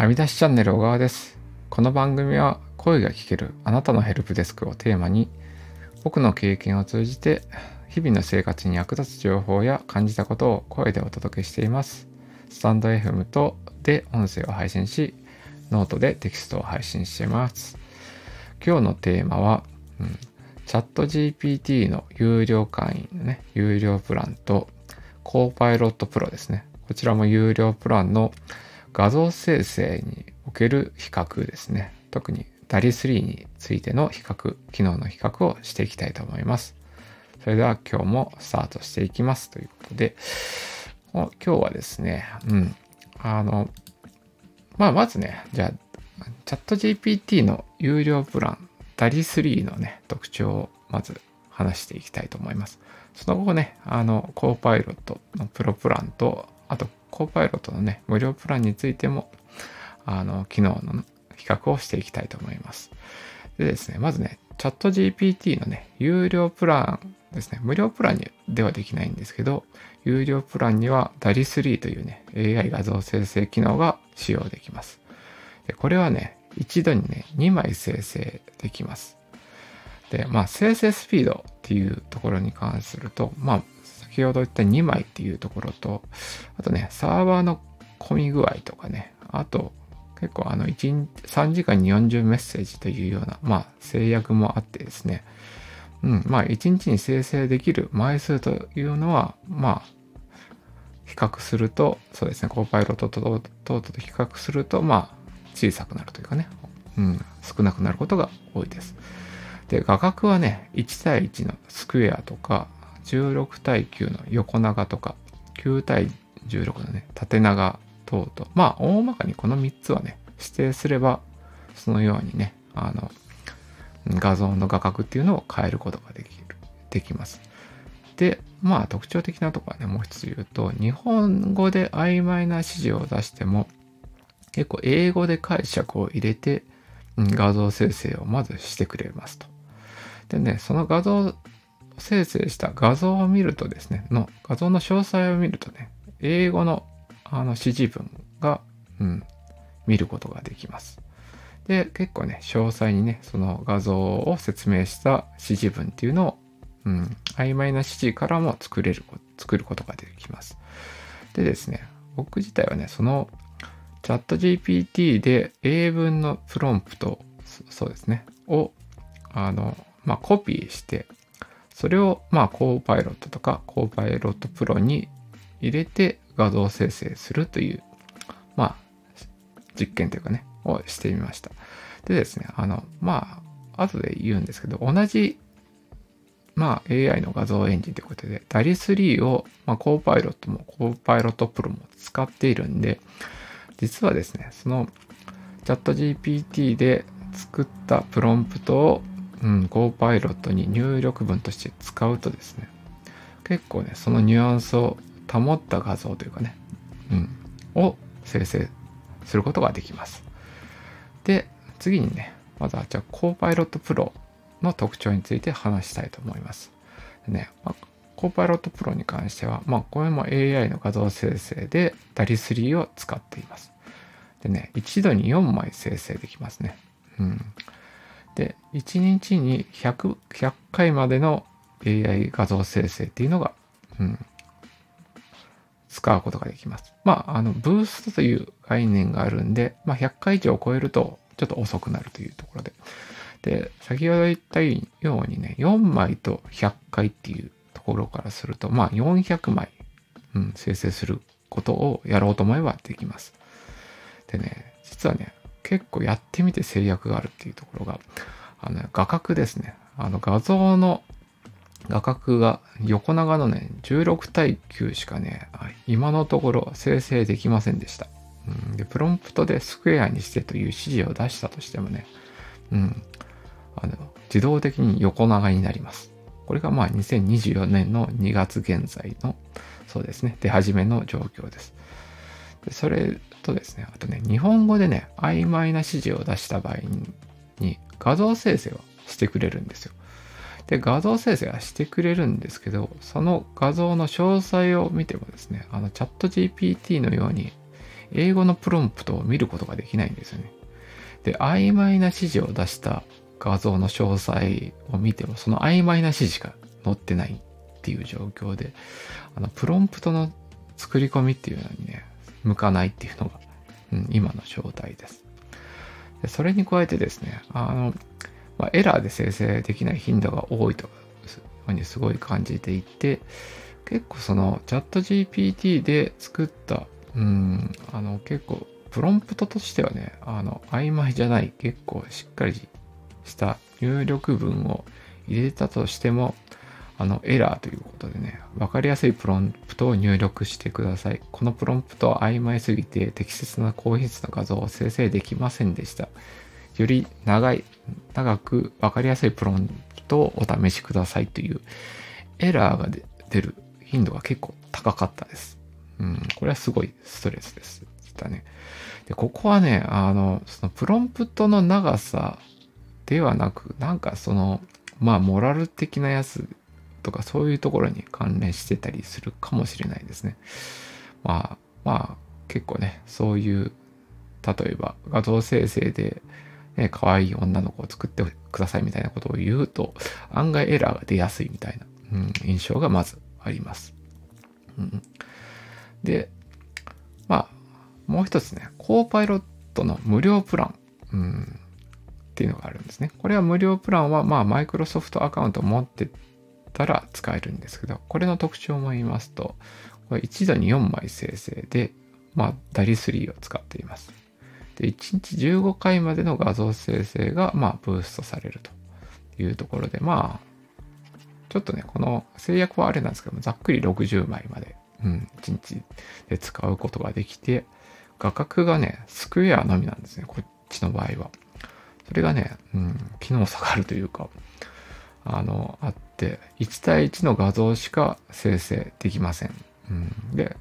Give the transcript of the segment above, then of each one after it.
はみ出しチャンネル小川です。この番組は声が聞けるあなたのヘルプデスクをテーマに僕の経験を通じて日々の生活に役立つ情報や感じたことを声でお届けしています。スタンド FM とで音声を配信し、ノートでテキストを配信しています。今日のテーマは、うん、 ChatGPT の有料会員のね、有料プランとコーパイロットプロですね。こちらも有料プランの画像生成における比較ですね。特に DALI3 についての比較、機能の比較をしていきたいと思います。それでは今日もスタートしていきますということで、今日はですね、うん、あの、まあまずね、じゃあ、チャット GPT の有料プラン、DALI3 のね、特徴をまず話していきたいと思います。その後ね、あの、コーパイロットのプロプランと、あと、コーパイロットのね、無料プランについても、あの、機能の比較をしていきたいと思います。でですね、まずね、チャット GPT のね、有料プランですね、無料プランにではできないんですけど、有料プランには DALI3 というね、AI 画像生成機能が使用できます。でこれはね、一度にね、2枚生成できます。で、まあ、生成スピードっていうところに関すると、まあ、先ほど言った2枚っていうところと、あとね、サーバーの混み具合とかね、あと、結構あの1日、3時間に40メッセージというような、まあ、制約もあってですね、うん、まあ、1日に生成できる枚数というのは、まあ、比較すると、そうですね、コーパイロットと等々と比較すると、まあ、小さくなるというかね、うん、少なくなることが多いです。で、画角はね、1対1のスクエアとか、16対9の横長とか、9対16のね、縦長等々、まあ、大まかにこの3つはね、指定すれば、そのようにね、あの、画像の画角っていうのを変えることができる、できます。で、まあ特徴的なとこはね、もう一つ言うと、日本語で曖昧な指示を出しても、結構英語で解釈を入れて、画像生成をまずしてくれますと。でね、その画像生成した画像を見るとですね、の画像の詳細を見るとね、英語のあの指示文が、うん、見ることができます。で、結構ね、詳細にね、その画像を説明した指示文っていうのを、うん、曖昧な指示からも作れる、作ることができます。でですね、僕自体はね、そのチャット GPT で英文のプロンプト、そうですね、を、あの、まあ、コピーして、それを、まあ、コーパイロットとか、コーパイロットプロに入れて画像生成するという、まあ、実験というかね、をしてみました。でですね、あの、まあ、後で言うんですけど、同じ、まあ、AI の画像エンジンということで、DALI3 を、まあ、コーパイロットも、コーパイロットプロも使っているんで、実はですね、その、チャット GPT で作ったプロンプトを、うん、コーパイロットに入力文として使うとですね、結構ね、そのニュアンスを保った画像というかね、うん、を生成することができます。で、次にね、まずはじゃあ、コーパイロットプロの特徴について話したいと思います。でね、まあ、コーパイロットプロに関しては、まあ、これも AI の画像生成で DALI3 を使っています。でね、一度に4枚生成できますね。うん。で、1日に 100, 100回までの AI 画像生成っていうのが、うん、使うことができます。まあ、あの、ブーストという概念があるんで、まあ、100回以上超えると、ちょっと遅くなるというところで。で、先ほど言ったようにね、4枚と100回っていうところからすると、まあ、400枚、うん、生成することをやろうと思えばできます。でね、実はね、結構やってみて制約があるっていうところが、あの、画角ですね。あの、画像の画角が横長のね、16対9しかね、今のところ生成できませんでした。うん、で、プロンプトでスクエアにしてという指示を出したとしてもね、うん、あの、自動的に横長になります。これがまあ2024年の2月現在の、そうですね、出始めの状況です。でそれとですね、あとね、日本語でね、曖昧な指示を出した場合に、画像生成をしてくれるんですよ。で、画像生成はしてくれるんですけど、その画像の詳細を見てもですね、あのチャット GPT のように英語のプロンプトを見ることができないんですよね。で、曖昧な指示を出した画像の詳細を見ても、その曖昧な指示しか載ってないっていう状況で、あの、プロンプトの作り込みっていうのに、向かないっていうのが、うん、今の状態です。でそれに加えてですね、あの、まあ、エラーで生成できない頻度が多いとふうにすごい感じていて、結構そのチャット GPT で作った、うん、あの結構プロンプトとしてはね、あの曖昧じゃない、結構しっかりした入力文を入れたとしても、あのエラーということでね、わかりやすいプロンプトを入力してください。このプロンプトは曖昧すぎて適切な高品質な画像を生成できませんでした。より長い、長くわかりやすいプロンプトをお試しくださいというエラーが出る頻度が結構高かったです。うん、これはすごいストレスです。したね。で、ここはね、あの、そのプロンプトの長さではなく、なんかその、まあ、モラル的なやつとかそういうところに関連してたりするかもしれないですね。まあ、まあ、結構ね、そういう、例えば画像生成で、ね、可愛い女の子を作ってくださいみたいなことを言うと、案外エラーが出やすいみたいな、うん、印象がまずあります。うん、で、まあ、もう一つね、コーパイロットの無料プラン、うん、っていうのがあるんですね。これは無料プランは、まあ、マイクロソフトアカウントを持ってたら使えるんですけど、これの特徴も言いますと、これ一度に4枚生成で、まあ、ダリ3を使っています。で、1日15回までの画像生成が、まあ、ブーストされるというところで、まあ、ちょっとね、この制約はあれなんですけども、ざっくり60枚まで、うん、1日で使うことができて、画角がね、スクエアのみなんですね、こっちの場合は。それがね、うん、機能差があるというか、あの、あって、1対1の画像しか生成できません。うん、で、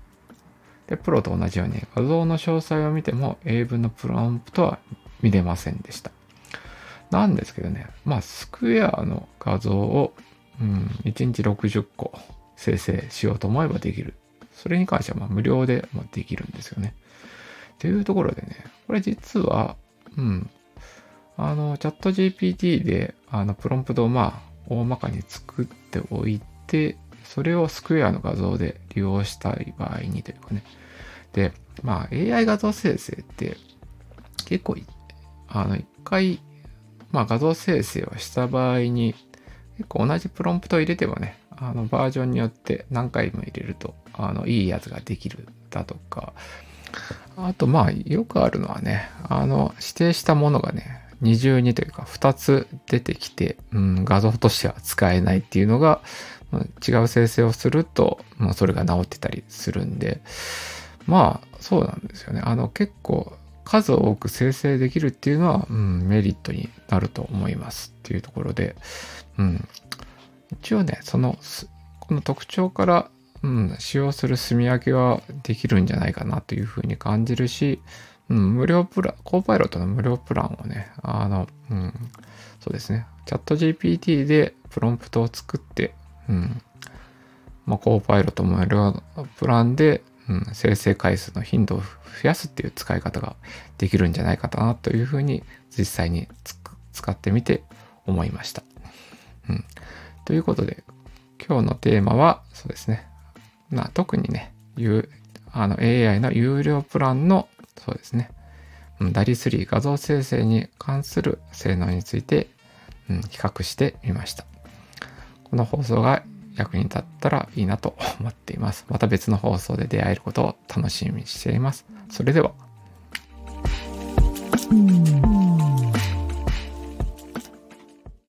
で、プロと同じように画像の詳細を見ても英文のプロンプトは見れませんでした。なんですけどね、まあ、スクエアの画像をうん、1日60個生成しようと思えばできる。それに関してはま無料でできるんですよね。というところでね、これ実は、うん、あの、チャット GPT で、あの、プロンプトをまあ、大まかに作っておいて、それをスクエアの画像で利用したい場合にというかね。で、まあ、AI 画像生成って結構、あの、一回、まあ、画像生成をした場合に、結構同じプロンプトを入れてもね、あのバージョンによって何回も入れると、あの、いいやつができるだとか、あとまあよくあるのはね、あの指定したものがね、二重にというか2つ出てきて、うん、画像としては使えないっていうのが、違う生成をすると、まあ、それが治ってたりするんで、まあそうなんですよね。あの結構数多く生成できるっていうのは、うん、メリットになると思いますっていうところで、うん。一応ね、その、この特徴から、うん、使用する住み分けはできるんじゃないかなというふうに感じるし、うん、無料プラン、コーパイロットの無料プランをね、あの、うん、そうですね、チャット GPT でプロンプトを作って、うん、まあ、コーパイロット無料プランで、うん、生成回数の頻度を増やすっていう使い方ができるんじゃないかなというふうに実際に使ってみて思いました。うん。ということで、今日のテーマは、そうですね。まあ、特にね、あの AI の有料プランの、そうですね。ダリ3画像生成に関する性能について、うん、比較してみました。この放送が役に立ったらいいなと思っています。また別の放送で出会えることを楽しみにしています。それでは。